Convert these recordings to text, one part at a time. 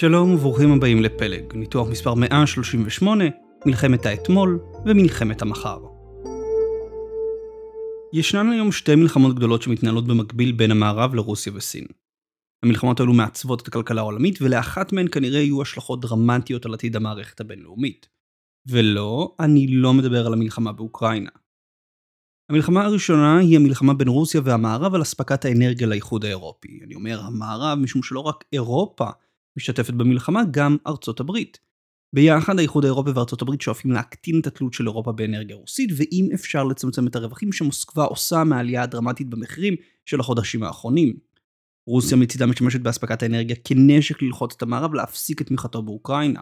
שלום וברוכים הבאים לפלג, ניתוח מספר 138, מלחמת האתמול ומלחמת המחר. ישנן היום שתי מלחמות גדולות שמתנהלות במקביל בין המערב לרוסיה וסין. המלחמות האלו מעצבות את הכלכלה העולמית, ולאחת מהן כנראה יהיו השלכות דרמטיות על עתיד המערכת הבינלאומית. ולא, אני לא מדבר על המלחמה באוקראינה. המלחמה הראשונה היא המלחמה בין רוסיה והמערב על אספקת האנרגיה לאיחוד האירופי. אני אומר המערב משום שלא רק אירופה משתתפת במלחמה, גם ארצות הברית. ביחד האיחוד האירופי וארצות הברית שואפים להקטין את התלות של אירופה באנרגיה רוסית, ואם אפשר לצמצם את הרווחים שמוסקבה עושה מהעלייה הדרמטית במחירים של החודשים האחרונים. רוסיה מצידה משתמשת באספקת האנרגיה כנשק ללחוץ את המערב להפסיק את תמיכתו באוקראינה.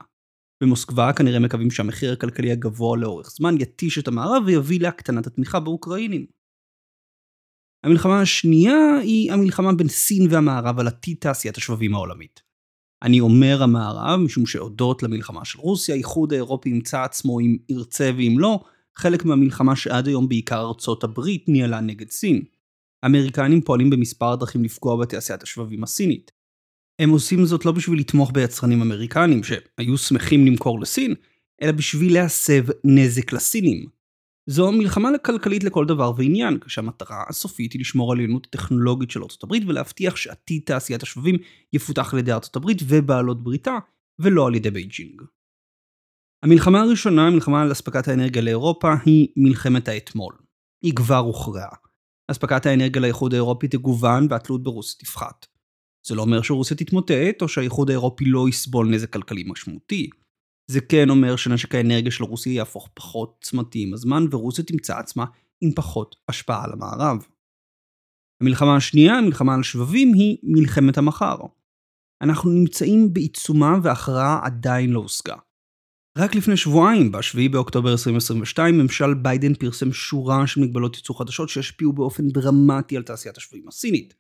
במוסקבה כנראה מקווים שהמחיר הכלכלי הגבוה לאורך זמן יתיש את המערב ויביא להקטנת התמיכה באוקראינים. המלחמה השנייה היא המלחמה בין סין והמערב על עתיד תעשיית השבבים העולמית. אני אומר המערב משום שהודות למלחמה של רוסיה, האיחוד האירופי ימצא עצמו אם ירצה ואם לא, חלק מהמלחמה שעד היום בעיקר ארצות הברית ניהלה נגד סין. האמריקנים פועלים במספר דרכים לפגוע בתעשיית השבבים הסינית. הם עושים זאת לא בשביל לתמוך ביצרנים אמריקנים שהיו שמחים למכור לסין, אלא בשביל להסב נזק לסינים. זו מלחמה כלכלית לכל דבר ועניין, כשהמטרה הסופית היא לשמור על עליונות הטכנולוגית של ארצות הברית ולהבטיח שעתיד תעשיית השבבים יפותח על ידי ארצות הברית ובעלות בריתה, ולא על ידי בייג'ינג. המלחמה הראשונה, המלחמה על אספקת האנרגיה לאירופה, היא מלחמת האתמול. היא כבר הוכרעה. אספקת האנרגיה לאיחוד האירופי תגוון והתלות ברוסיה תפחת. זה לא אומר שרוסיה תתמוטט, או שהאיחוד האירופי לא יסבול נזק כלכלי משמעותי. זה כן אומר שנשק האנרגיה של רוסיה יהפוך פחות צמתי עם הזמן, ורוסיה תמצא עצמה עם פחות השפעה על המערב. המלחמה השנייה, המלחמה על שבבים, היא מלחמת המחר. אנחנו נמצאים בעיצומה והכרעה עדיין לא הושגה. רק לפני שבועיים, ב-7 באוקטובר 2022, ממשל ביידן פרסם שורה של מגבלות ייצור חדשות שישפיעו באופן דרמטי על תעשיית השבבים הסינית.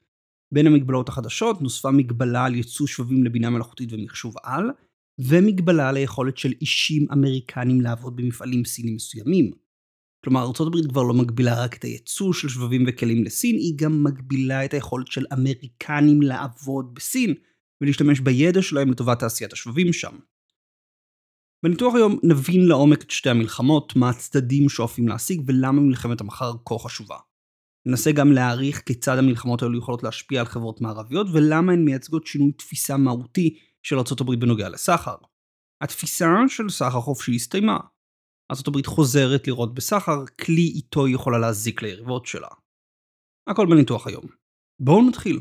בין המגבלות החדשות נוספה מגבלה על ייצוא שבבים לבינה מלאכותית ומחשוב על, ומגבלה על היכולת של אישים אמריקנים לעבוד במפעלים סינים מסוימים. כלומר, ארה"ב כבר לא מגבילה רק את הייצוא של שבבים וכלים לסין, היא גם מגבילה את היכולת של אמריקנים לעבוד בסין, ולהשתמש בידע שלהם לטובת תעשיית השבבים שם. בניתוח היום נבין לעומק את שתי המלחמות, מה הצדדים שואפים להשיג ולמה מלחמת המחר כה חשובה. ננסה גם להעריך כיצד המלחמות האלו יכולות להשפיע על חברות מערביות ולמה הן מייצגות שינוי תפיסה מהותי של ארה"ב בנוגע לסחר. התפיסה של סחר חופשי הסתיימה. ארה"ב חוזרת לראות בסחר כלי איתו היא יכולה להזיק ליריבות שלה. הכל בניתוח היום. בואו נתחיל.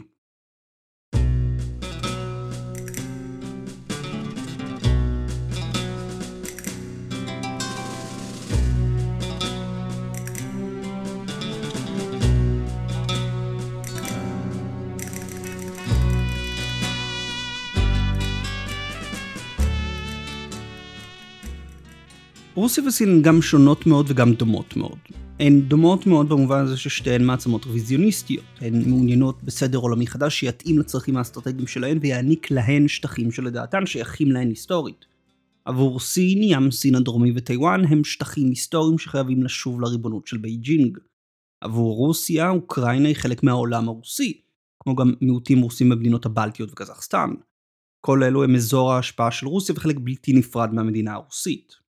רוסיה וסין גם שונות מאוד וגם דומות מאוד. הן דומות מאוד במובן הזה ששתיהן מעצמות רוויזיוניסטיות. הן מעוניינות בסדר עולמי חדש שיתאים לצרכים האסטרטגיים שלהן ויעניק להן שטחים שלדעתן שייכים להן היסטורית. עבור סין, ים סין הדרומי וטיוואן הם שטחים היסטוריים שחייבים לשוב לריבונות של בייג'ינג. עבור רוסיה, אוקראינה היא חלק מהעולם הרוסי, כמו גם מיעוטים רוסים במדינות הבלטיות וקזחסטן. כל אלו הם אזור ההשפעה של רוסיה וחלק בלתי נפרד מהמדינה הרוסית.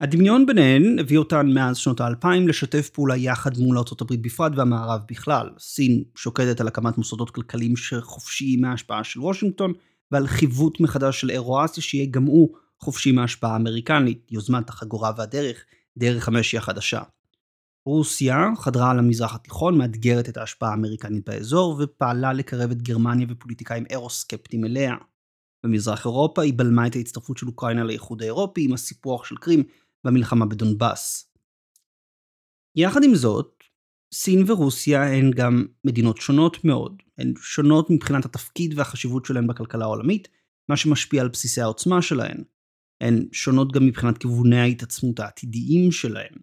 הדמיון ביניהן הביא אותן מאז שנות האלפיים לשתף פעולה יחד מול ארה"ב בפרט והמערב בכלל. סין שוקדת על הקמת מוסדות כלכליים שחופשיים מההשפעה של וושינגטון, ועל חיווט מחדש של אירואסיה שיהיה גם הוא חופשי מההשפעה האמריקנית, יוזמת החגורה והדרך, דרך המשי החדשה. רוסיה חדרה על המזרח התיכון, מאתגרת את ההשפעה האמריקנית באזור, ופעלה לקרב את גרמניה ופוליטיקאים אירוסקפטים אליה. במזרח אירופה היא בלמה את ההצטרפות של אוקראינה לאיחוד האירופי עם הסיפוח של קרים במלחמה בדונבאס. יחד עם זאת, סין ורוסיה הן גם מדינות שונות מאוד. הן שונות מבחינת התפקיד והחשיבות שלהן בכלכלה העולמית, מה שמשפיע על בסיסי העוצמה שלהן. הן שונות גם מבחינת כיווני ההתעצמות העתידיים שלהן.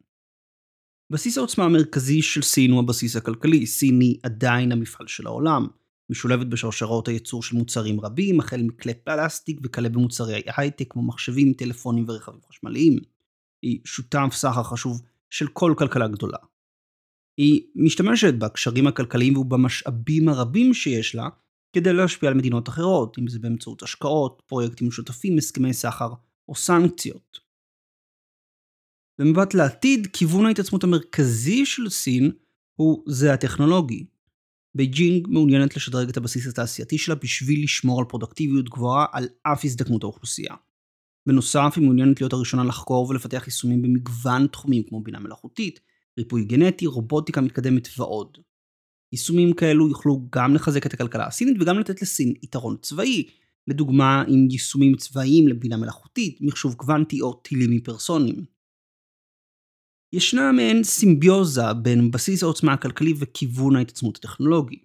בסיס העוצמה המרכזי של סין הוא הבסיס הכלכלי. סין היא עדיין המפעל של העולם. משולבת בשרשראות הייצור של מוצרים רבים, החל מכלי פלסטיק וכלה במוצרי הייטק כמו מחשבים, טלפונים ורכבים חשמליים. היא שותף סחר חשוב של כל כלכלה גדולה. היא משתמשת בקשרים הכלכליים ובמשאבים הרבים שיש לה כדי להשפיע על מדינות אחרות, אם זה באמצעות השקעות, פרויקטים משותפים, הסכמי סחר או סנקציות. במבט לעתיד, כיוון ההתעצמות המרכזי של סין הוא זה הטכנולוגי. בייג'ינג מעוניינת לשדרג את הבסיס התעשייתי שלה בשביל לשמור על פרודוקטיביות גבוהה על אף הזדקנות האוכלוסייה. בנוסף, היא מעוניינת להיות הראשונה לחקור ולפתח יישומים במגוון תחומים כמו בינה מלאכותית, ריפוי גנטי, רובוטיקה מתקדמת ועוד. יישומים כאלו יוכלו גם לחזק את הכלכלה הסינית וגם לתת לסין יתרון צבאי, לדוגמה עם יישומים צבאיים לבינה מלאכותית, מחשוב קוונטי או טילים היפרסוניים. ישנה מעין סימביוזה בין בסיס העוצמה הכלכלי וכיוון ההתעצמות הטכנולוגי.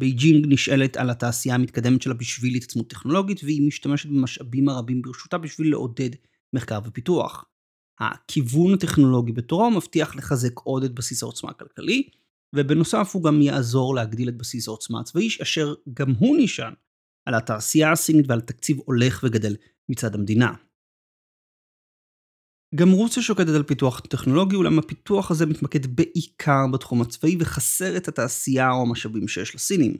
בייג'ינג נשענת על התעשייה המתקדמת שלה בשביל התעצמות טכנולוגית והיא משתמשת במשאבים הרבים ברשותה בשביל לעודד מחקר ופיתוח. הכיוון הטכנולוגי בתורו מבטיח לחזק עוד את בסיס העוצמה הכלכלי, ובנוסף הוא גם יעזור להגדיל את בסיס העוצמה הצבאי, אשר גם הוא נשען על התעשייה הסינית ועל תקציב הולך וגדל מצד המדינה. גם רוסיה שוקדת על פיתוח טכנולוגי, אולם הפיתוח הזה מתמקד בעיקר בתחום הצבאי וחסר את התעשייה או המשאבים שיש לסינים.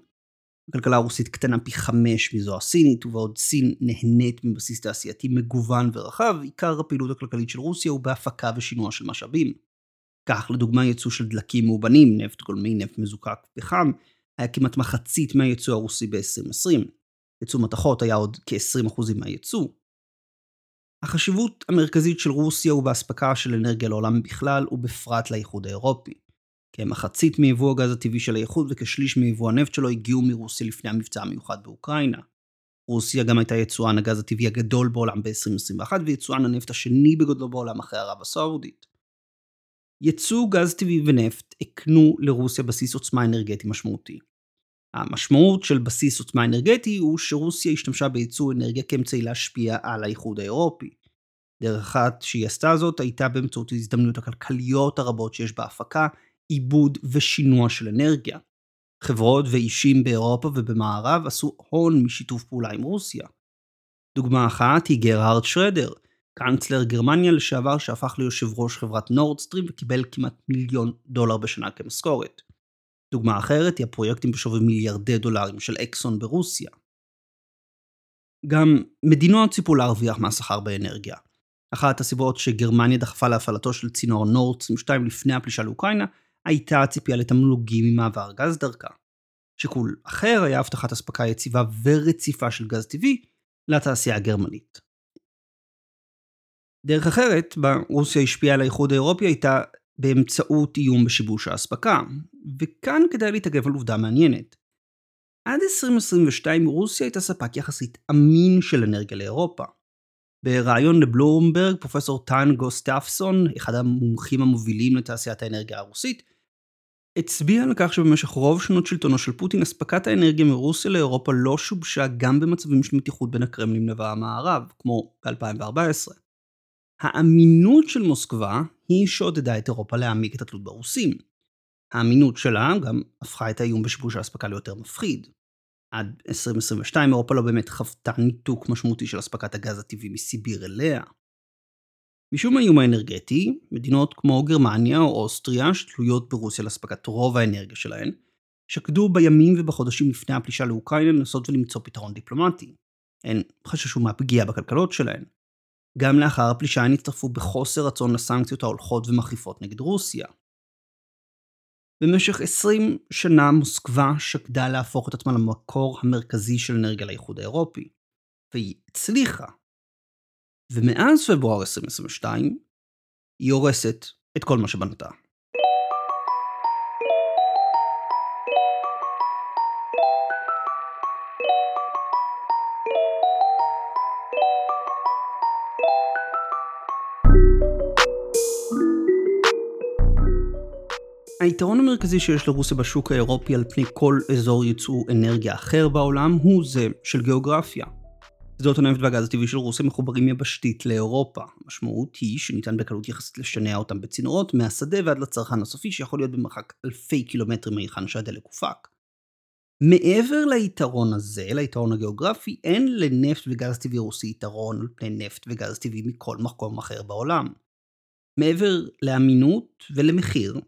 הכלכלה הרוסית קטנה פי חמש מזו הסינית, ובעוד סין נהנית מבסיס תעשייתי מגוון ורחב, עיקר הפעילות הכלכלית של רוסיה הוא בהפקה ושינוע של משאבים. כך לדוגמה ייצוא של דלקים מאובנים, נפט גולמי, נפט מזוקק פחם, היה כמעט מחצית מהייצוא הרוסי ב-2020. ייצוא מתכות היה עוד כ-20% מהייצוא. החשיבות המרכזית של רוסיה הוא באספקה של אנרגיה לעולם בכלל ובפרט לאיחוד האירופי. כמחצית מיבוא הגז הטבעי של האיחוד וכשליש מיבוא הנפט שלו הגיעו מרוסיה לפני המבצע המיוחד באוקראינה. רוסיה גם הייתה יצואן הגז הטבעי הגדול בעולם ב-2021 ויצואן הנפט השני בגודלו בעולם אחרי ערב הסעודית. יצוא גז טבעי ונפט הקנו לרוסיה בסיס עוצמה אנרגטי משמעותי. המשמעות של בסיס עוצמה אנרגטי הוא שרוסיה השתמשה בייצוא אנרגיה כאמצעי להשפיע על האיחוד האירופי. דרך אחת שהיא עשתה זאת הייתה באמצעות ההזדמנויות הכלכליות הרבות שיש בהפקה, עיבוד ושינוע של אנרגיה. חברות ואישים באירופה ובמערב עשו הון משיתוף פעולה עם רוסיה. דוגמה אחת היא גרהרד שרדר, קאנצלר גרמניה לשעבר שהפך ליושב ראש חברת נורדסטרים וקיבל כמעט מיליון דולר בשנה כמשכורת. דוגמה אחרת היא הפרויקטים בשווי מיליארדי דולרים של אקסון ברוסיה. גם מדינות ציפו להרוויח מהשכר באנרגיה. אחת הסיבות שגרמניה דחפה להפעלתו של צינור נורדסטרים 2 לפני הפלישה לאוקראינה הייתה הציפייה לתמלוגים ממעבר גז דרכה. שיקול אחר היה הבטחת אספקה יציבה ורציפה של גז טבעי לתעשייה הגרמנית. דרך אחרת, בה רוסיה השפיעה על האיחוד האירופי הייתה באמצעות איום בשיבוש האספקה, וכאן כדאי להתאגב על עובדה מעניינת. עד 2022 רוסיה הייתה ספק יחסית אמין של אנרגיה לאירופה. בריאיון לבלומברג, פרופסור טאן גוסטפסון, אחד המומחים המובילים לתעשיית האנרגיה הרוסית, הצביע על כך שבמשך רוב שנות שלטונו של פוטין, אספקת האנרגיה מרוסיה לאירופה לא שובשה גם במצבים של מתיחות בין הקרמלין והמערב, כמו ב-2014. האמינות של מוסקבה היא שעודדה את אירופה להעמיק את התלות ברוסים. האמינות שלה גם הפכה את האיום בשיבוש האספקה ליותר מפחיד. עד 2022 אירופה לא באמת חוותה ניתוק משמעותי של אספקת הגז הטבעי מסיביר אליה. משום האיום האנרגטי, מדינות כמו גרמניה או אוסטריה, שתלויות ברוסיה לאספקת רוב האנרגיה שלהן, שקדו בימים ובחודשים לפני הפלישה לאוקראינה לנסות ולמצוא פתרון דיפלומטי. הן חששו מהפגיעה בכלכלות שלהן. גם לאחר הפלישה הן הצטרפו בחוסר רצון לסנקציות ההולכות ומחריפות נגד רוסיה. במשך 20 שנה מוסקבה שקדה להפוך את עצמה למקור המרכזי של אנרגיה לאיחוד האירופי, והיא הצליחה. ומאז פברואר 2022 היא הורסת את כל מה שבנתה. היתרון המרכזי שיש לרוסיה בשוק האירופי על פני כל אזור ייצוא אנרגיה אחר בעולם הוא זה של גיאוגרפיה. שדות הנפט והגז הטבעי של רוסיה מחוברים יבשתית לאירופה. המשמעות היא שניתן בקלות יחסית לשנע אותם בצינורות מהשדה ועד לצרכן הסופי שיכול להיות במרחק אלפי קילומטרים מהיכן שהדלק הופק. מעבר ליתרון הזה, ליתרון הגיאוגרפי, אין לנפט וגז טבעי רוסי יתרון על פני נפט וגז טבעי מכל מקום אחר בעולם. מעבר לאמינות ולמחיר,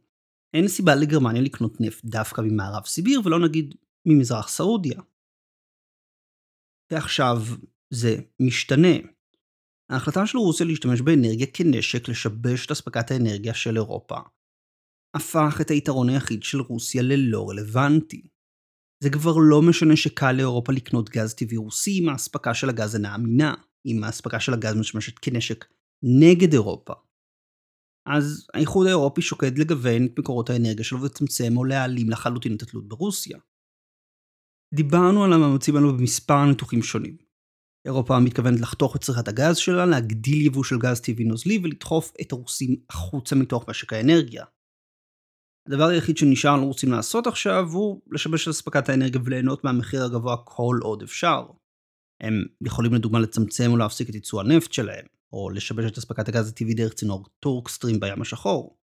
אין סיבה לגרמניה לקנות נפט דווקא ממערב סיביר ולא נגיד ממזרח סעודיה. ועכשיו זה משתנה. ההחלטה של רוסיה להשתמש באנרגיה כנשק לשבש את אספקת האנרגיה של אירופה, הפך את היתרון היחיד של רוסיה ללא רלוונטי. זה כבר לא משנה שקל לאירופה לקנות גז טבעי רוסי אם האספקה של הגז אינה אמינה, אם האספקה של הגז משמשת כנשק נגד אירופה. אז האיחוד האירופי שוקד לגוון את מקורות האנרגיה שלו ולצמצם או להעלים לחלוטין את התלות ברוסיה. דיברנו על המאמצים האלו במספר ניתוחים שונים. אירופה מתכוונת לחתוך את צריכת הגז שלה, להגדיל יבוא של גז טבעי נוזלי ולדחוף את הרוסים החוצה מתוך משק האנרגיה. הדבר היחיד שנשאר לרוסים לעשות עכשיו הוא לשבש את אספקת האנרגיה וליהנות מהמחיר הגבוה כל עוד אפשר. הם יכולים לדוגמה לצמצם או להפסיק את ייצוא הנפט שלהם, או לשבש את אספקת הגז הטבעי דרך צינור טורקסטרים בים השחור.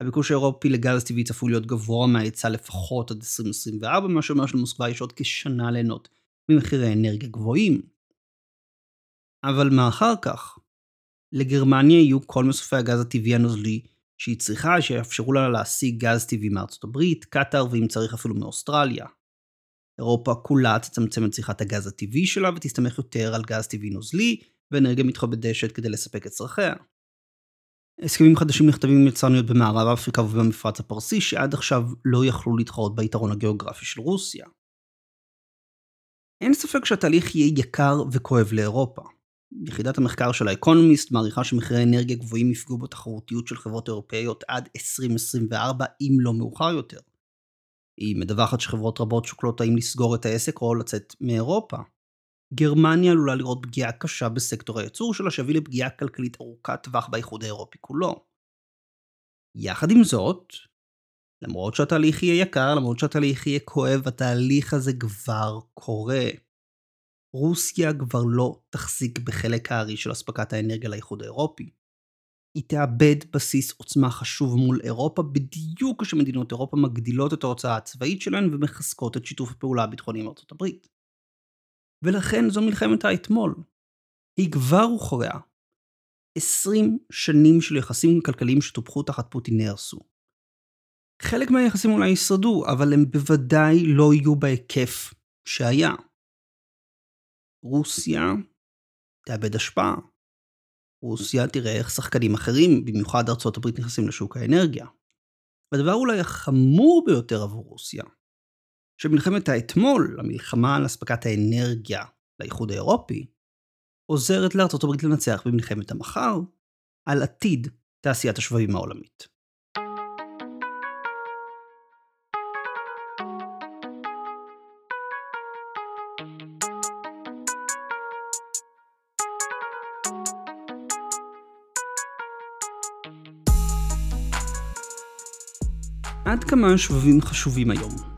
הביקוש האירופי לגז טבעי צפוי להיות גבוה מההיצע לפחות עד 2024, מה שאומר שלמוסקבה יש עוד כשנה ליהנות ממחירי אנרגיה גבוהים. אבל מה אחר כך? לגרמניה יהיו כל מסופי הגז הטבעי הנוזלי שהיא צריכה שיאפשרו לה להשיג גז טבעי מארצות הברית, קטאר ואם צריך אפילו מאוסטרליה. אירופה כולה תצמצם את צריכת הגז הטבעי שלה ותסתמך יותר על גז טבעי נוזלי ואנרגיה מתחדשת כדי לספק את צרכיה. הסכמים חדשים נכתבים עם יצרניות במערב אפריקה ובמפרץ הפרסי שעד עכשיו לא יכלו להתחרות ביתרון הגיאוגרפי של רוסיה. אין ספק שהתהליך יהיה יקר וכואב לאירופה. יחידת המחקר של האקונומיסט מעריכה שמחירי אנרגיה גבוהים יפגעו בתחרותיות של חברות אירופאיות עד 2024 אם לא מאוחר יותר. היא מדווחת שחברות רבות שוקלות האם לסגור את העסק או לצאת מאירופה. גרמניה עלולה לראות פגיעה קשה בסקטור הייצור שלה שהביא לפגיעה כלכלית ארוכת טווח באיחוד האירופי כולו. יחד עם זאת, למרות שהתהליך יהיה יקר, למרות שהתהליך יהיה כואב, התהליך הזה כבר קורה. רוסיה כבר לא תחזיק בחלק הארי של אספקת האנרגיה לאיחוד האירופי. היא תאבד בסיס עוצמה חשוב מול אירופה בדיוק כשמדינות אירופה מגדילות את ההוצאה הצבאית שלהן ומחזקות את שיתוף הפעולה הביטחוני עם ארצות הברית. ולכן זו מלחמת האתמול. היא כבר הוכרעה. 20 שנים של יחסים כלכליים שטופחו תחת פוטין נהרסו. חלק מהיחסים אולי ישרדו, אבל הם בוודאי לא יהיו בהיקף שהיה. רוסיה תאבד השפעה. רוסיה תראה איך שחקנים אחרים, במיוחד ארצות הברית, נכנסים לשוק האנרגיה. והדבר אולי החמור ביותר עבור רוסיה, שמלחמת האתמול, המלחמה על אספקת האנרגיה לאיחוד האירופי, עוזרת לארצות הברית לנצח במלחמת המחר על עתיד תעשיית השבבים העולמית. עד כמה השבבים חשובים היום.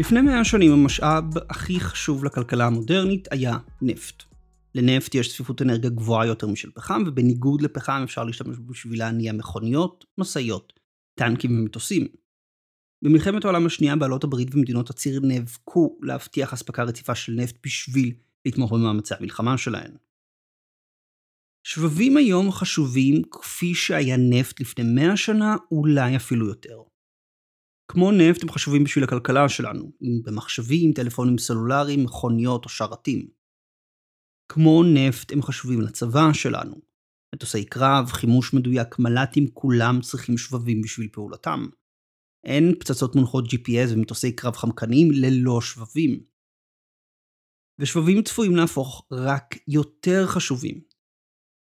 לפני מאה שנים המשאב הכי חשוב לכלכלה המודרנית היה נפט. לנפט יש צפיפות אנרגיה גבוהה יותר משל פחם, ובניגוד לפחם אפשר להשתמש בשביל להניע מכוניות, משאיות, טנקים ומטוסים. במלחמת העולם השנייה בעלות הברית ומדינות הציר נאבקו להבטיח אספקה רציפה של נפט בשביל לתמוך במאמצי המלחמה שלהן. שבבים היום חשובים כפי שהיה נפט לפני 100 שנה, אולי אפילו יותר. כמו נפט הם חשובים בשביל הכלכלה שלנו, אם במחשבים, טלפונים סלולריים, מכוניות או שרתים. כמו נפט הם חשובים לצבא שלנו. מטוסי קרב, חימוש מדויק, מל"טים, כולם צריכים שבבים בשביל פעולתם. אין פצצות מונחות GPS ומטוסי קרב חמקניים ללא שבבים. ושבבים צפויים להפוך רק יותר חשובים.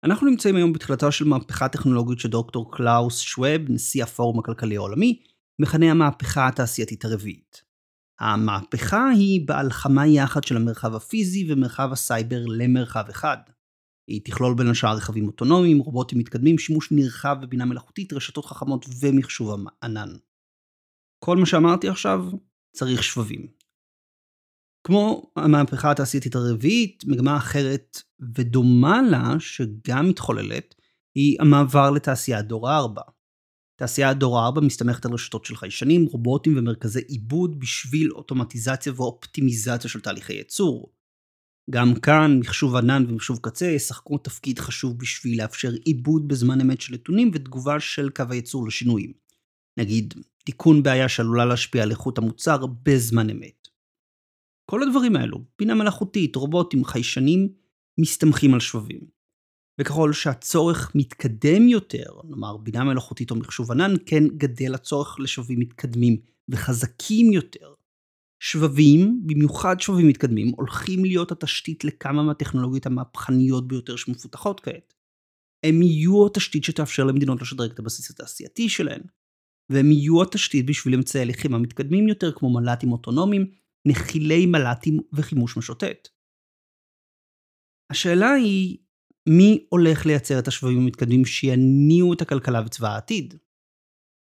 אנחנו נמצאים היום בתחילתה של מהפכה טכנולוגית שדוקטור קלאוס שווב, נשיא הפורום הכלכלי העולמי, מכנה המהפכה התעשייתית הרביעית. המהפכה היא בהלחמה יחד של המרחב הפיזי ומרחב הסייבר למרחב אחד. היא תכלול בין השאר רכבים אוטונומיים, רובוטים מתקדמים, שימוש נרחב בבינה מלאכותית, רשתות חכמות ומחשוב ענן. כל מה שאמרתי עכשיו צריך שבבים. כמו המהפכה התעשייתית הרביעית, מגמה אחרת ודומה לה, שגם מתחוללת, היא המעבר לתעשיית דור הארבע. תעשיית דור הארבע מסתמכת על רשתות של חיישנים, רובוטים ומרכזי עיבוד בשביל אוטומטיזציה ואופטימיזציה של תהליכי ייצור. גם כאן מחשוב ענן ומחשוב קצה ישחקו תפקיד חשוב בשביל לאפשר עיבוד בזמן אמת של נתונים ותגובה של קו הייצור לשינויים. נגיד, תיקון בעיה שעלולה להשפיע על איכות המוצר בזמן אמת. כל הדברים האלו, בינה מלאכותית, רובוטים, חיישנים, מסתמכים על שבבים. וככל שהצורך מתקדם יותר, נאמר בינה מלאכותית או מחשוב ענן, כן גדל הצורך לשבבים מתקדמים וחזקים יותר. שבבים, במיוחד שבבים מתקדמים, הולכים להיות התשתית לכמה מהטכנולוגיות המהפכניות ביותר שמפותחות כעת. הם יהיו התשתית שתאפשר למדינות לשדרג את הבסיס התעשייתי שלהן, והם יהיו התשתית בשביל אמצעי לחימה מתקדמים יותר כמו מל"טים אוטונומיים, נחילי מל"טים וחימוש משוטט. השאלה היא, מי הולך לייצר את השבבים המתקדמים שיניעו את הכלכלה וצבא העתיד?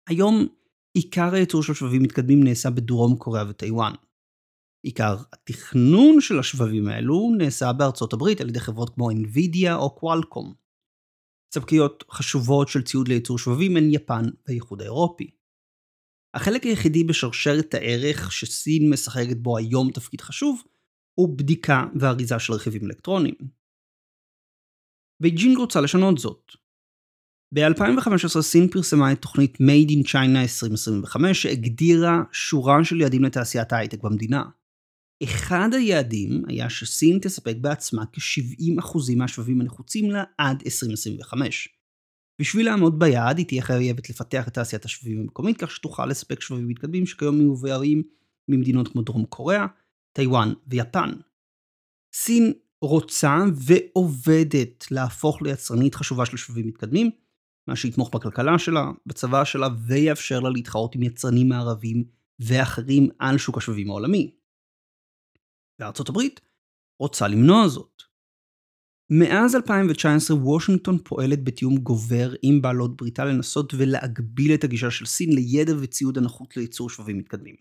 היום עיקר הייצור של שבבים מתקדמים נעשה בדרום קוריאה וטיוואן. עיקר התכנון של השבבים האלו נעשה בארצות הברית על ידי חברות כמו NVIDIA או קוואלקום. ספקיות חשובות של ציוד לייצור שבבים הן יפן והאיחוד האירופי. החלק היחידי בשרשרת הערך שסין משחקת בו היום תפקיד חשוב, הוא בדיקה ואריזה של רכיבים אלקטרוניים. בייג'ינג רוצה לשנות זאת. ב-2015 סין פרסמה את תוכנית Made in China 2025 שהגדירה שורה של יעדים לתעשיית ההייטק במדינה. אחד היעדים היה שסין תספק בעצמה כ-70% מהשבבים הנחוצים לה עד 2025. בשביל לעמוד ביעד היא תהיה חייבת לפתח את תעשיית השבבים המקומית כך שתוכל לספק שבבים מתקדמים שכיום מיובאים ממדינות כמו דרום קוריאה, טיוואן ויפן. סין רוצה ועובדת להפוך ליצרנית חשובה של שבבים מתקדמים, מה שיתמוך בכלכלה שלה, בצבא שלה ויאפשר לה להתחרות עם יצרנים מערבים ואחרים על שוק השבבים העולמי. וארצות הברית רוצה למנוע זאת. מאז 2019 וושינגטון פועלת בתיאום גובר עם בעלות בריתה לנסות ולהגביל את הגישה של סין לידע וציוד הנחוץ לייצור שבבים מתקדמים.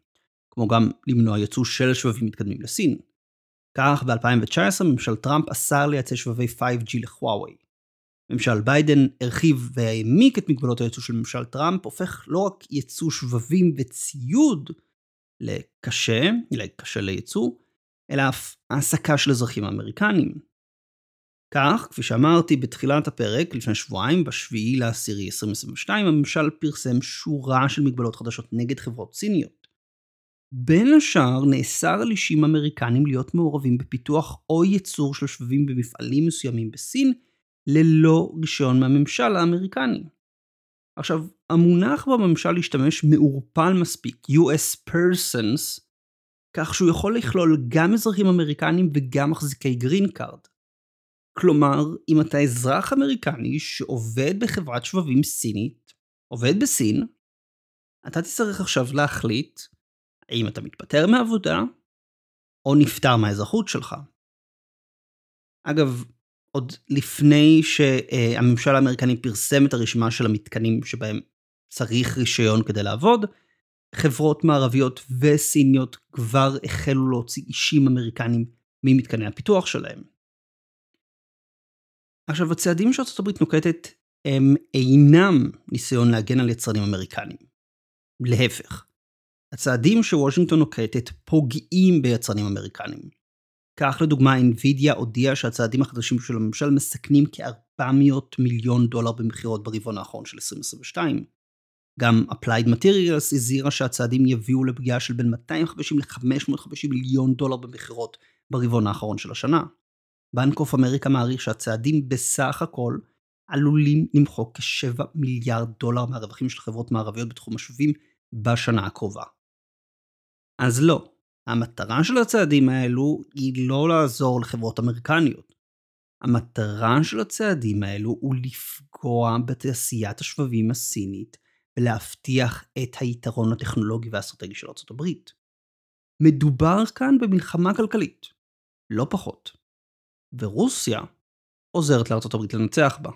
כמו גם למנוע ייצוא של שבבים מתקדמים לסין. כך ב-2019 ממשל טראמפ אסר לייצא שבבי 5G לחוואוי. ממשל ביידן הרחיב והעמיק את מגבלות הייצוא של ממשל טראמפ, הופך לא רק ייצוא שבבים וציוד לקשה, לקשה לייצוא, אלא אף העסקה של אזרחים אמריקנים. כך, כפי שאמרתי בתחילת הפרק, לפני שבועיים, ב-7 לאסירי 2022, הממשל פרסם שורה של מגבלות חדשות נגד חברות סיניות. בין השאר נאסר על אישים אמריקנים להיות מעורבים בפיתוח או ייצור של שבבים במפעלים מסוימים בסין, ללא רישיון מהממשל האמריקני. עכשיו, המונח בממשל להשתמש מעורפל מספיק, US persons, כך שהוא יכול לכלול גם אזרחים אמריקנים וגם מחזיקי green card. כלומר, אם אתה אזרח אמריקני שעובד בחברת שבבים סינית, עובד בסין, אתה תצטרך עכשיו להחליט האם אתה מתפטר מעבודה או נפטר מהאזרחות שלך. אגב, עוד לפני שהממשל האמריקני פרסם את הרשימה של המתקנים שבהם צריך רישיון כדי לעבוד, חברות מערביות וסיניות כבר החלו להוציא אישים אמריקנים ממתקני הפיתוח שלהם. עכשיו, הצעדים שארצות הברית נוקטת הם אינם ניסיון להגן על יצרנים אמריקנים. להפך, הצעדים שוושינגטון נוקטת פוגעים ביצרנים אמריקנים. כך לדוגמה, NVIDIA הודיעה שהצעדים החדשים של הממשל מסכנים כ-400 מיליון דולר במכירות ברבעון האחרון של 2022. גם Applied Materials הזהירה שהצעדים יביאו לפגיעה של בין 250 ל-550 מיליון דולר במכירות ברבעון האחרון של השנה. בנק אוף אמריקה מעריך שהצעדים בסך הכל עלולים למחוק כ-7 מיליארד דולר מהרווחים של חברות מערביות בתחום השבים בשנה הקרובה. אז לא, המטרה של הצעדים האלו היא לא לעזור לחברות אמריקניות. המטרה של הצעדים האלו הוא לפגוע בתעשיית השבבים הסינית ולהבטיח את היתרון הטכנולוגי והאסטרטגי של ארה"ב. מדובר כאן במלחמה כלכלית, לא פחות. ורוסיה עוזרת לארה"ב לנצח בה.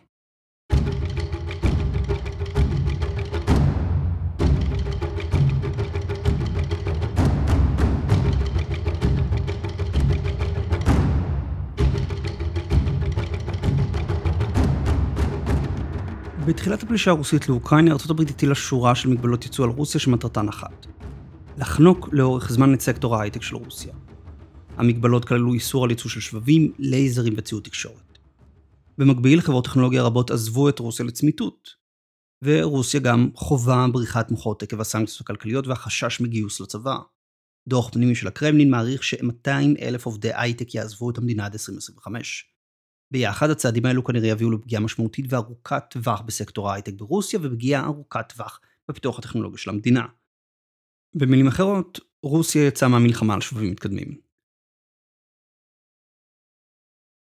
בתחילת הפלישה הרוסית לאוקראינה, ארה"ב הטילה שורה של מגבלות ייצוא על רוסיה שמטרתן אחת. לחנוק לאורך זמן את סקטור ההייטק של רוסיה. המגבלות כללו איסור על ייצוא של שבבים, לייזרים וציוד תקשורת. במקביל, חברות טכנולוגיה רבות עזבו את רוסיה לצמיתות. ורוסיה גם חווה בריחת מוחות עקב הסנקציות הכלכליות והחשש מגיוס לצבא. דוח פנימי של הקרמלין מעריך ש-200 אלף עובדי הייטק יעזבו את המדינה עד 2025. ביחד הצעדים האלו כנראה יביאו לפגיעה משמעותית וארוכת טווח בסקטור ההייטק ברוסיה ופגיעה ארוכת טווח בפיתוח הטכנולוגיה של המדינה. במילים אחרות, רוסיה יצאה מהמלחמה על שבבים מתקדמים.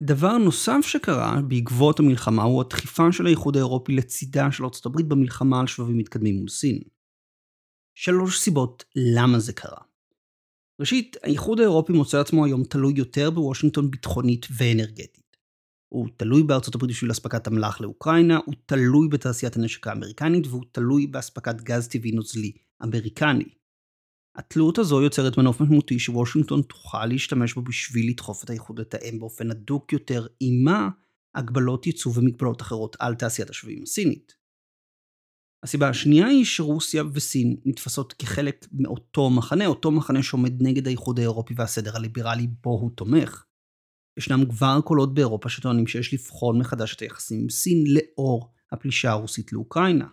דבר נוסף שקרה בעקבות המלחמה הוא הדחיפה של האיחוד האירופי לצידה של ארצות הברית במלחמה על שבבים מתקדמים מול סין. שלוש סיבות למה זה קרה. ראשית, האיחוד האירופי מוצא עצמו היום תלוי יותר בוושינגטון ביטחונית ואנרגטית. הוא תלוי בארצות הברית בשביל אספקת אמל"ח לאוקראינה, הוא תלוי בתעשיית הנשק האמריקנית והוא תלוי באספקת גז טבעי נוזלי אמריקני. התלות הזו יוצרת מנוף משמעותי שוושינגטון תוכל להשתמש בו בשביל לדחוף את האיחוד לתאם באופן הדוק יותר עימה הגבלות ייצוא ומגבלות אחרות על תעשיית השבויים הסינית. הסיבה השנייה היא שרוסיה וסין נתפסות כחלק מאותו מחנה, אותו מחנה שעומד נגד האיחוד האירופי והסדר הליברלי בו הוא תומך. ישנם כבר קולות באירופה שטוענים שיש לבחון מחדש את היחסים עם סין לאור הפלישה הרוסית לאוקראינה.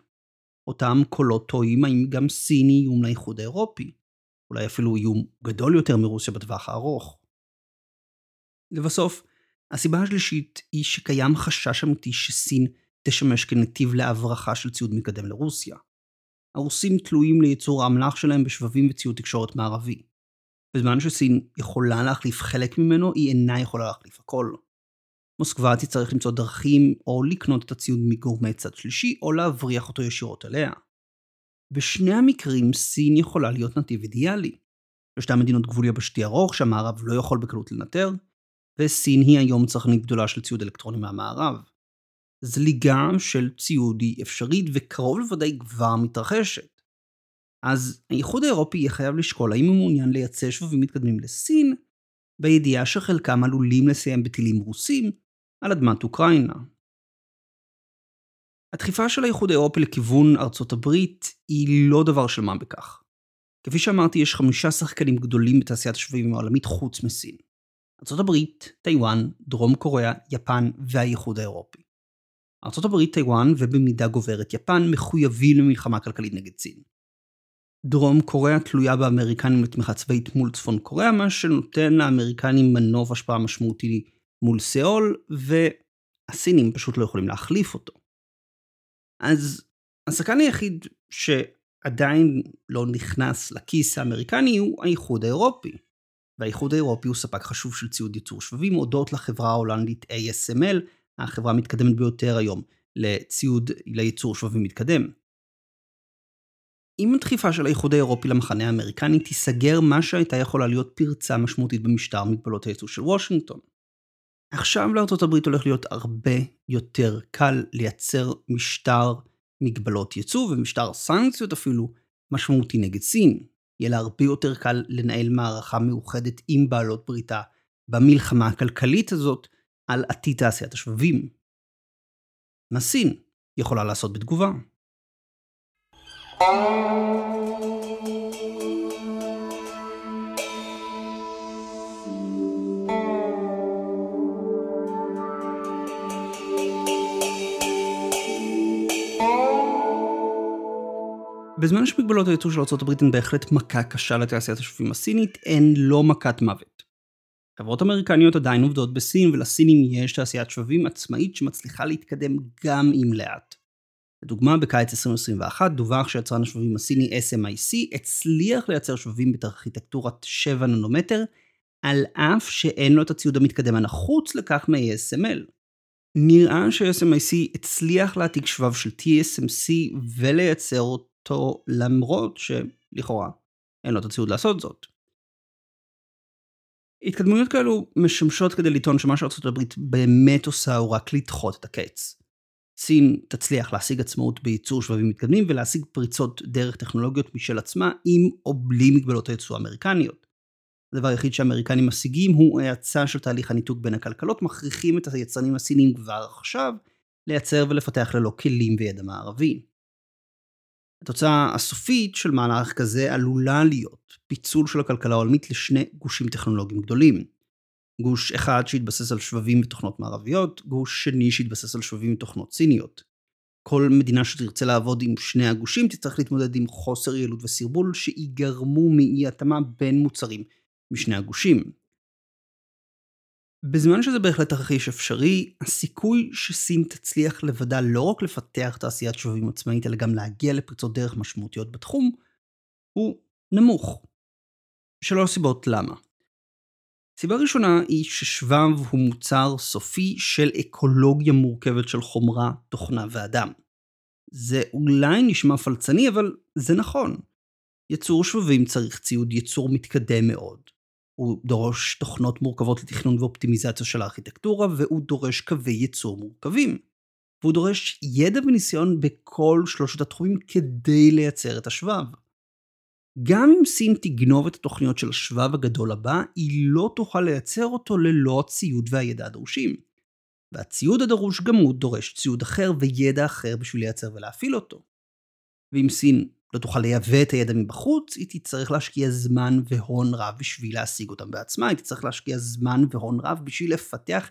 אותם קולות טועים האם גם סין היא איום לאיחוד האירופי. אולי אפילו איום גדול יותר מרוסיה בטווח הארוך. לבסוף, הסיבה השלישית היא שקיים חשש אמיתי שסין תשמש כנתיב להברחה של ציוד מתקדם לרוסיה. הרוסים תלויים לייצור האמל"ח שלהם בשבבים וציוד תקשורת מערבי. בזמן שסין יכולה להחליף חלק ממנו, היא אינה יכולה להחליף הכל. מוסקבה תצטרך למצוא דרכים או לקנות את הציוד מגורמי צד שלישי, או להבריח אותו ישירות אליה. בשני המקרים סין יכולה להיות נתיב אידיאלי. בשתי המדינות גבול יבשתי ארוך שהמערב לא יכול בקלות לנטר, וסין היא היום צרכנית גדולה של ציוד אלקטרוני מהמערב. זליגה של ציוד היא אפשרית וקרוב לוודאי כבר מתרחשת. אז האיחוד האירופי יהיה חייב לשקול האם הוא מעוניין לייצא שבבים מתקדמים לסין, בידיעה שחלקם עלולים לסיים בטילים רוסים על אדמת אוקראינה. הדחיפה של האיחוד האירופי לכיוון ארצות הברית היא לא דבר של מה בכך. כפי שאמרתי, יש חמישה שחקנים גדולים בתעשיית השבויים העולמית חוץ מסין. ארצות הברית, טיוואן, דרום קוריאה, יפן והאיחוד האירופי. ארצות הברית, טיוואן ובמידה גוברת יפן מחויבים למלחמה כלכלית נגד סין. דרום קוריאה תלויה באמריקנים לתמיכה צבאית מול צפון קוריאה, מה שנותן לאמריקנים מנוף השפעה משמעותי מול סאול, והסינים פשוט לא יכולים להחליף אותו. אז השחקן היחיד שעדיין לא נכנס לכיס האמריקני הוא האיחוד האירופי. והאיחוד האירופי הוא ספק חשוב של ציוד ייצור שבבים הודות לחברה ההולנדית ASML, החברה המתקדמת ביותר היום לציוד לייצור שבבים מתקדם. עם הדחיפה של האיחוד האירופי למחנה האמריקני תיסגר מה שהייתה יכולה להיות פרצה משמעותית במשטר מגבלות הייצוא של וושינגטון. עכשיו לארצות הברית הולך להיות הרבה יותר קל לייצר משטר מגבלות ייצוא ומשטר סנקציות אפילו משמעותי נגד סין. יהיה לה הרבה יותר קל לנהל מערכה מאוחדת עם בעלות בריתה במלחמה הכלכלית הזאת על עתיד תעשיית השבבים. מה סין יכולה לעשות בתגובה? בזמן שמגבלות הייצוא של ארה"ב הן בהחלט מכה קשה לתעשיית השופים הסינית, הן לא מכת מוות. חברות אמריקניות עדיין עובדות בסין, ולסינים יש תעשיית שבבים עצמאית שמצליחה להתקדם גם אם לאט. לדוגמה, בקיץ 2021 דווח שיצרן השבבים הסיני SMIC הצליח לייצר שבבים בארכיטקטורת 7 ננומטר, על אף שאין לו את הציוד המתקדם הנחוץ לכך מ-ASML. נראה ש-SMIC הצליח להעתיק שבב של TSMC ולייצר אותו למרות שלכאורה אין לו את הציוד לעשות זאת. התקדמויות כאלו משמשות כדי לטעון שמה שארצות הברית באמת עושה הוא רק לדחות את הקץ. סין תצליח להשיג עצמאות בייצור שבבים מתקדמים ולהשיג פריצות דרך טכנולוגיות משל עצמה עם או בלי מגבלות הייצוא האמריקניות. הדבר היחיד שהאמריקנים משיגים הוא האצה של תהליך הניתוק בין הכלכלות, מכריחים את היצרנים הסינים כבר עכשיו לייצר ולפתח ללא כלים וידע מערבי. התוצאה הסופית של מהלך כזה עלולה להיות פיצול של הכלכלה העולמית לשני גושים טכנולוגיים גדולים. גוש אחד שהתבסס על שבבים ותוכנות מערביות, גוש שני שהתבסס על שבבים ותוכנות סיניות. כל מדינה שתרצה לעבוד עם שני הגושים תצטרך להתמודד עם חוסר יעילות וסרבול שיגרמו מאי התאמה בין מוצרים משני הגושים. בזמן שזה בהחלט תרחיש אפשרי, הסיכוי שסין תצליח לבדה לא רק לפתח תעשיית שבבים עצמאית, אלא גם להגיע לפריצות דרך משמעותיות בתחום, הוא נמוך. שלוש סיבות למה. סיבה ראשונה היא ששבב הוא מוצר סופי של אקולוגיה מורכבת של חומרה, תוכנה ואדם. זה אולי נשמע פלצני, אבל זה נכון. יצור שבבים צריך ציוד ייצור מתקדם מאוד. הוא דורש תוכנות מורכבות לתכנון ואופטימיזציה של הארכיטקטורה, והוא דורש קווי ייצור מורכבים. והוא דורש ידע וניסיון בכל שלושת התחומים כדי לייצר את השבב. גם אם סין תגנוב את התוכניות של השבב הגדול הבא, היא לא תוכל לייצר אותו ללא הציוד והידע הדרושים. והציוד הדרוש גם הוא דורש ציוד אחר וידע אחר בשביל לייצר ולהפעיל אותו. ואם סין לא תוכל לייבא את הידע מבחוץ, היא תצטרך להשקיע זמן והון רב בשביל להשיג אותם בעצמה, היא תצטרך להשקיע זמן והון רב בשביל לפתח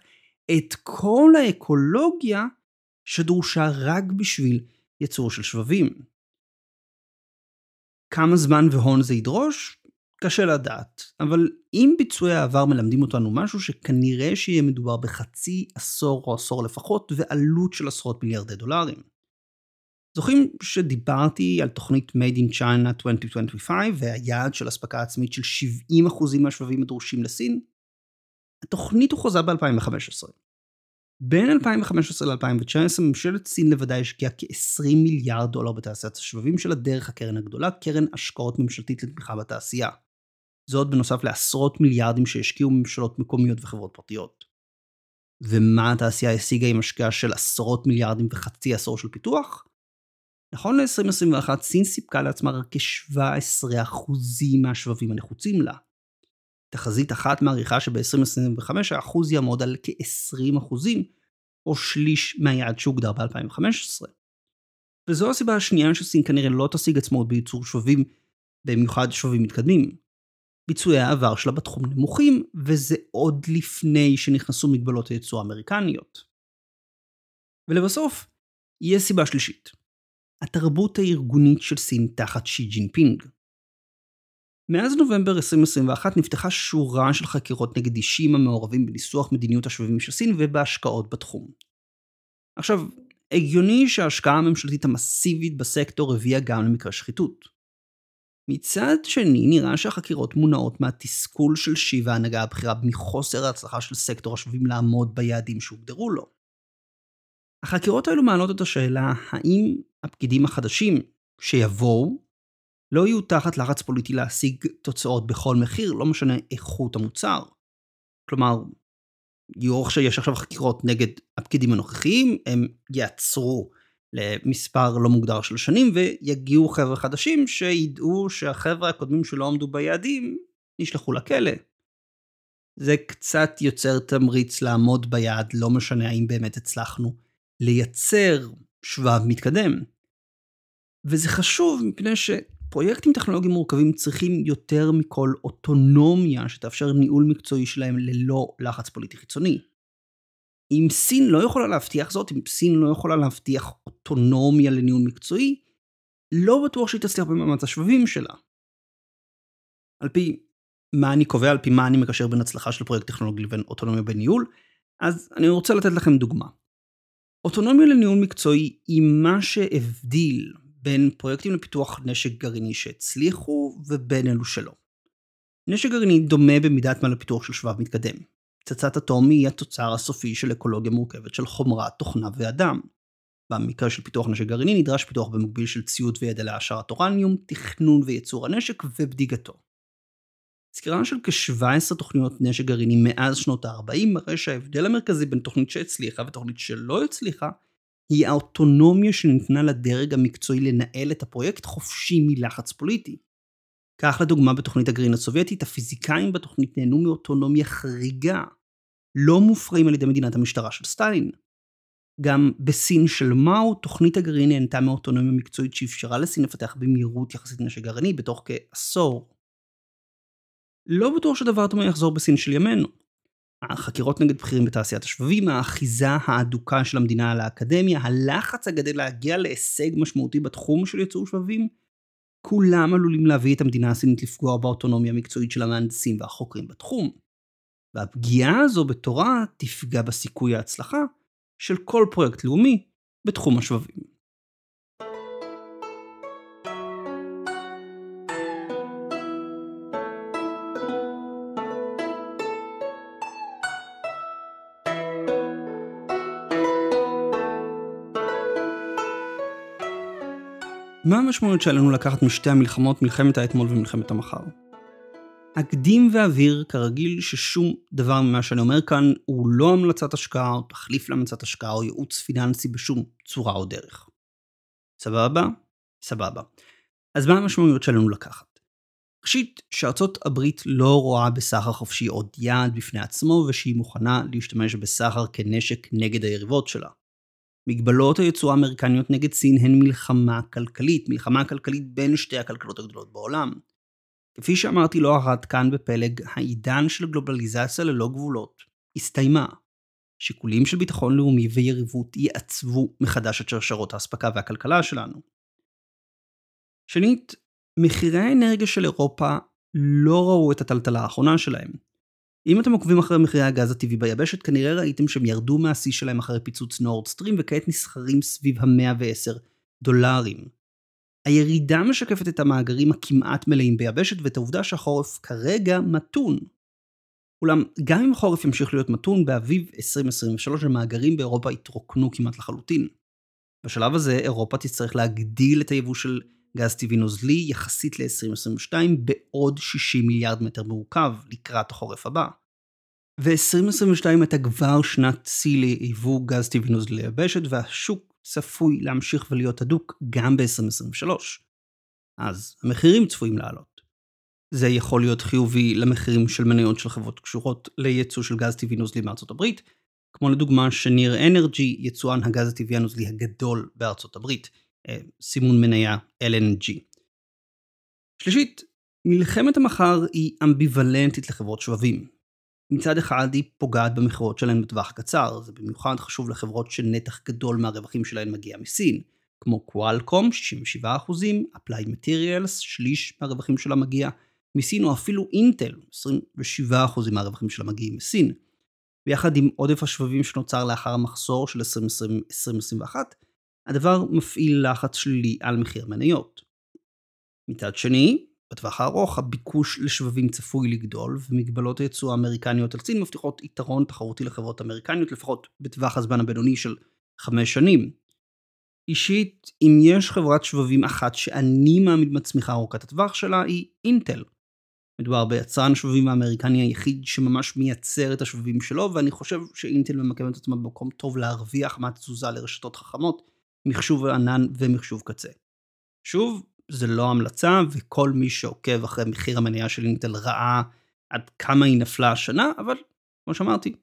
את כל האקולוגיה שדרושה רק בשביל יצור של שבבים. כמה זמן והון זה ידרוש? קשה לדעת, אבל אם ביצועי העבר מלמדים אותנו משהו שכנראה שיהיה מדובר בחצי עשור או עשור לפחות ועלות של עשרות מיליארדי דולרים. זוכרים שדיברתי על תוכנית Made in China 2025 והיעד של אספקה עצמית של 70% מהשבבים הדרושים לסין? התוכנית הוכרזה ב-2015. בין 2015 ל-2019 ממשלת סין לבדה השקיעה כ-20 מיליארד דולר בתעשיית השבבים שלה דרך הקרן הגדולה, קרן השקעות ממשלתית לתמיכה בתעשייה. זאת בנוסף לעשרות מיליארדים שהשקיעו ממשלות מקומיות וחברות פרטיות. ומה התעשייה השיגה עם השקעה של עשרות מיליארדים וחצי עשור של פיתוח? נכון ל-2021 סין סיפקה לעצמה רק כ-17% מהשבבים הנחוצים לה. תחזית אחת מעריכה שב-2025 האחוז יעמוד על כ-20% או שליש מהיעד שהוגדר ב-2015. וזו הסיבה השנייה שסין כנראה לא תשיג עצמאות בייצור שבבים, במיוחד שבבים מתקדמים. ביצועי העבר שלה בתחום נמוכים, וזה עוד לפני שנכנסו מגבלות הייצור האמריקניות. ולבסוף, יש סיבה שלישית. התרבות הארגונית של סין תחת שי ג'ינפינג. מאז נובמבר 2021 נפתחה שורה של חקירות נגד אישים המעורבים בניסוח מדיניות השבבים של סין ובהשקעות בתחום. עכשיו, הגיוני שההשקעה הממשלתית המסיבית בסקטור הביאה גם למקרה שחיתות. מצד שני, נראה שהחקירות מונעות מהתסכול של שי וההנהגה הבכירה מחוסר ההצלחה של סקטור השבבים לעמוד ביעדים שהוגדרו לו. החקירות האלו מעלות את השאלה האם הפקידים החדשים שיבואו לא יהיו תחת לחץ פוליטי להשיג תוצאות בכל מחיר, לא משנה איכות המוצר. כלומר, יהיו שיש עכשיו חקירות נגד הפקידים הנוכחיים, הם יעצרו למספר לא מוגדר של שנים ויגיעו חבר'ה חדשים שידעו שהחבר'ה הקודמים שלא עמדו ביעדים נשלחו לכלא. זה קצת יוצר תמריץ לעמוד ביעד, לא משנה האם באמת הצלחנו לייצר שבב מתקדם. וזה חשוב מפני שפרויקטים טכנולוגיים מורכבים צריכים יותר מכל אוטונומיה שתאפשר ניהול מקצועי שלהם ללא לחץ פוליטי חיצוני. אם סין לא יכולה להבטיח זאת, אם סין לא יכולה להבטיח אוטונומיה לניהול מקצועי, לא בטוח שהיא תצליח במאמץ השבבים שלה. על פי מה אני קובע, על פי מה אני מקשר בין הצלחה של פרויקט טכנולוגי לבין אוטונומיה בניהול, אז אני רוצה לתת לכם דוגמה. אוטונומיה לניהול מקצועי היא מה שהבדיל בין פרויקטים לפיתוח נשק גרעיני שהצליחו ובין אלו שלא. נשק גרעיני דומה במידת מה לפיתוח של שבב מתקדם. פצצת אטום היא התוצר הסופי של אקולוגיה מורכבת של חומרה, תוכנה ואדם. במקרה של פיתוח נשק גרעיני נדרש פיתוח במקביל של ציוד וידע להעשרת אורניום, תכנון וייצור הנשק ובדיגתו. סקירה של כ-17 תוכניות נשק גרעיני מאז שנות ה-40 מראה שההבדל המרכזי בין תוכנית שהצליחה ותוכנית שלא הצליחה היא האוטונומיה שניתנה לדרג המקצועי לנהל את הפרויקט חופשי מלחץ פוליטי. כך לדוגמה בתוכנית הגרעין הסובייטית, הפיזיקאים בתוכנית נהנו מאוטונומיה חריגה, לא מופרעים על ידי מדינת המשטרה של סטלין. גם בסין של מאו, תוכנית הגרעין נהנתה מאוטונומיה מקצועית שאפשרה לסין לפתח במהירות יחסית נשק גרעיני בתוך כעשור. לא בטוח שדבר דומה יחזור בסין של ימינו. החקירות נגד בכירים בתעשיית השבבים, האחיזה האדוקה של המדינה על האקדמיה, הלחץ הגדל להגיע להישג משמעותי בתחום של ייצור שבבים, כולם עלולים להביא את המדינה הסינית לפגוע באוטונומיה המקצועית של המהנדסים והחוקרים בתחום. והפגיעה הזו בתורה תפגע בסיכוי ההצלחה של כל פרויקט לאומי בתחום השבבים. מה המשמעות שעלינו לקחת משתי המלחמות, מלחמת האתמול ומלחמת המחר? אקדים ואבהיר כרגיל ששום דבר ממה שאני אומר כאן הוא לא המלצת השקעה או תחליף להמלצת השקעה או ייעוץ פיננסי בשום צורה או דרך. סבבה? סבבה. אז מה המשמעויות שעלינו לקחת? ראשית, שארצות הברית לא רואה בסחר חופשי עוד יעד בפני עצמו ושהיא מוכנה להשתמש בסחר כנשק נגד היריבות שלה. מגבלות הייצוא האמריקניות נגד סין הן מלחמה כלכלית, מלחמה כלכלית בין שתי הכלכלות הגדולות בעולם. כפי שאמרתי לא אחת כאן בפלג, העידן של גלובליזציה ללא גבולות הסתיימה. שיקולים של ביטחון לאומי ויריבות יעצבו מחדש את שרשרות האספקה והכלכלה שלנו. שנית, מחירי האנרגיה של אירופה לא ראו את הטלטלה האחרונה שלהם. אם אתם עוקבים אחרי מחירי הגז הטבעי ביבשת, כנראה ראיתם שהם ירדו מהשיא שלהם אחרי פיצוץ נורדסטרים, וכעת נסחרים סביב ה-110 דולרים. הירידה משקפת את המאגרים הכמעט מלאים ביבשת ואת העובדה שהחורף כרגע מתון. אולם גם אם החורף ימשיך להיות מתון, באביב 2023 המאגרים באירופה יתרוקנו כמעט לחלוטין. בשלב הזה אירופה תצטרך להגדיל את היבוא של גז טבעי נוזלי יחסית ל-2022 בעוד 60 מיליארד מטר מעוקב לקראת החורף הבא. ו-2022 הייתה כבר שנת שיא ליבוא גז טבעי נוזלי ליבשת והשוק צפוי להמשיך ולהיות הדוק גם ב-2023. אז המחירים צפויים לעלות. זה יכול להיות חיובי למחירים של מניות של חברות קשורות לייצוא של גז טבעי נוזלי מארצות הברית, כמו לדוגמה שניר אנרג'י, יצואן הגז הטבעי הנוזלי הגדול בארצות הברית, סימון מניה LNG. שלישית, מלחמת המחר היא אמביוולנטית לחברות שבבים. מצד אחד היא פוגעת במכירות שלהן בטווח הקצר, זה במיוחד חשוב לחברות שנתח גדול מהרווחים שלהן מגיע מסין, כמו קואלקום 67%, Applied Materials, שליש מהרווחים שלה מגיע מסין, או אפילו אינטל, 27% מהרווחים שלה מגיעים מסין. ויחד עם עודף השבבים שנוצר לאחר המחסור של 2020-2021, הדבר מפעיל לחץ שלילי על מחיר מניות. מצד שני, בטווח הארוך הביקוש לשבבים צפוי לגדול, ומגבלות הייצוא האמריקניות על סין מבטיחות יתרון תחרותי לחברות אמריקניות, לפחות בטווח הזמן הבינוני של חמש שנים. אישית, אם יש חברת שבבים אחת שאני מעמיד בצמיחה ארוכת הטווח שלה, היא אינטל. מדובר ביצרן שבבים האמריקני היחיד שממש מייצר את השבבים שלו, ואני חושב שאינטל ממקמת עצמה במקום טוב להרוויח מהתזוזה לרשתות חכמות, מחשוב ענן ומחשוב קצה. שוב, זה לא המלצה, וכל מי שעוקב אחרי מחיר המניה של אינטל ראה עד כמה היא נפלה השנה, אבל כמו שאמרתי,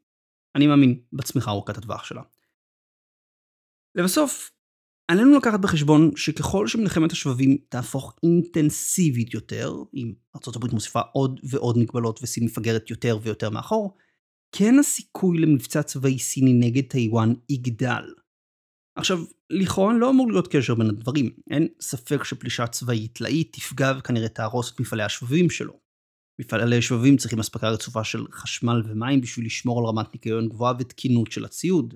אני מאמין בצמיחה ארוכת הטווח שלה. לבסוף, עלינו לקחת בחשבון שככל שמלחמת השבבים תהפוך אינטנסיבית יותר, אם ארה"ב מוסיפה עוד ועוד מגבלות וסין מפגרת יותר ויותר מאחור, כן הסיכוי למבצע צבאי סיני נגד טיוואן יגדל. עכשיו, לכאורה לא אמור להיות קשר בין הדברים, אין ספק שפלישה צבאית תלאית תפגע וכנראה תהרוס את מפעלי השבבים שלו. מפעלי השבבים צריכים אספקה רצופה של חשמל ומים בשביל לשמור על רמת ניקיון גבוהה ותקינות של הציוד.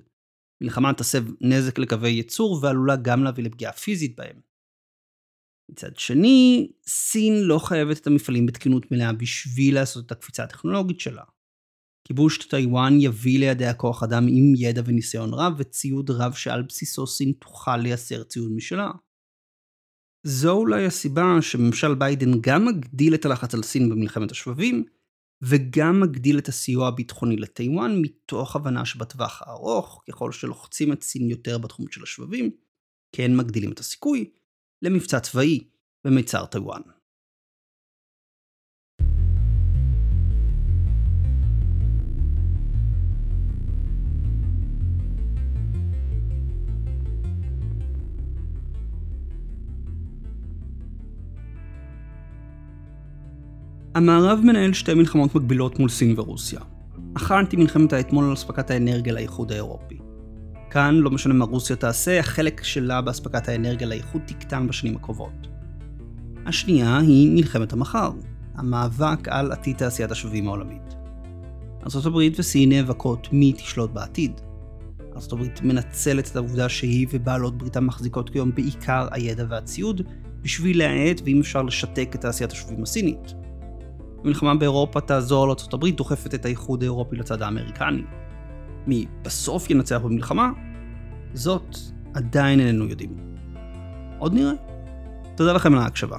מלחמה תסב נזק לקווי ייצור ועלולה גם להביא לפגיעה פיזית בהם. מצד שני, סין לא חייבת את המפעלים בתקינות מלאה בשביל לעשות את הקפיצה הטכנולוגית שלה. כיבוש טיוואן יביא לידי כוח אדם עם ידע וניסיון רב וציוד רב שעל בסיסו סין תוכל לייצר ציוד משלה. זו אולי הסיבה שממשל ביידן גם מגדיל את הלחץ על סין במלחמת השבבים, וגם מגדיל את הסיוע הביטחוני לטיוואן מתוך הבנה שבטווח הארוך, ככל שלוחצים את סין יותר בתחום של השבבים, כן מגדילים את הסיכוי למבצע צבאי במיצר טיוואן. המערב מנהל שתי מלחמות מקבילות מול סין ורוסיה. הכנתי מלחמת האתמול על אספקת האנרגיה לאיחוד האירופי. כאן, לא משנה מה רוסיה תעשה, החלק שלה באספקת האנרגיה לאיחוד תקטן בשנים הקרובות. השנייה היא מלחמת המחר, המאבק על עתיד תעשיית השבבים העולמית. ארה"ב וסין נאבקות מי תשלוט בעתיד. ארה"ב מנצלת את העובדה שהיא ובעלות בריתה מחזיקות כיום בעיקר הידע והציוד, בשביל להאט ואם אפשר לשתק את תעשיית השבבים הסינית. המלחמה באירופה תעזור לארה"ב דוחפת את האיחוד האירופי לצד האמריקני. מי בסוף ינצח במלחמה? זאת עדיין איננו יודעים. עוד נראה. תודה לכם על ההקשבה.